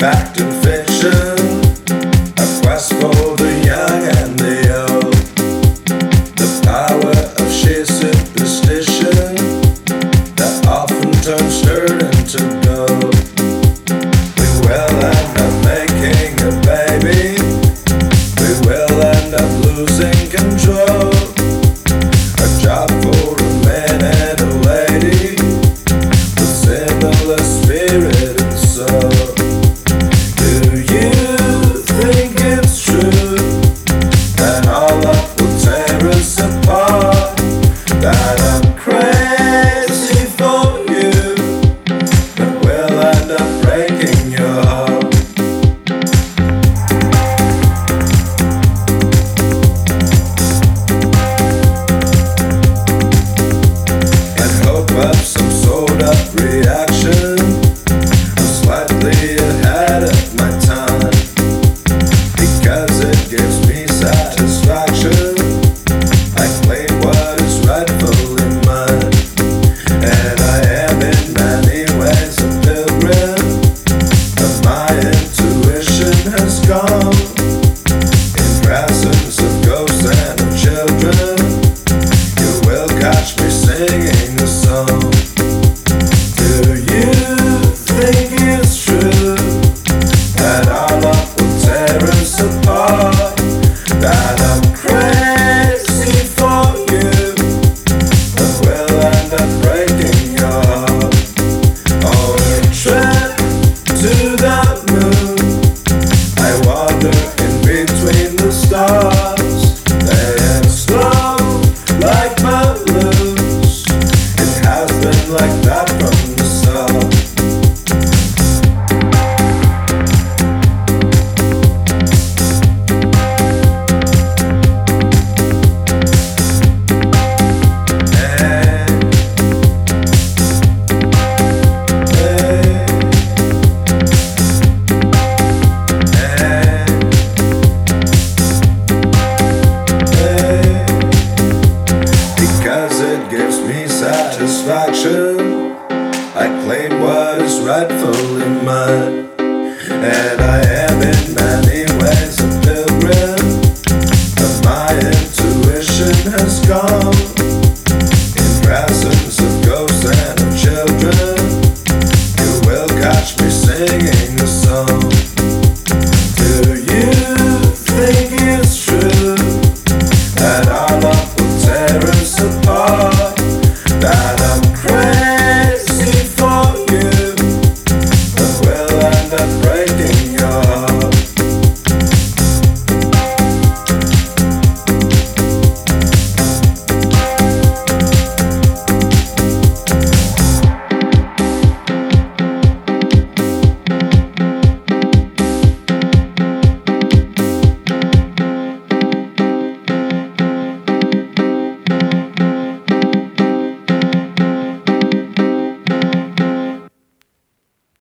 fact and fiction, a quest for the young and the old, the power of sheer superstition that often turns stern into bad I claim what is rightfully mine, and I am in many ways.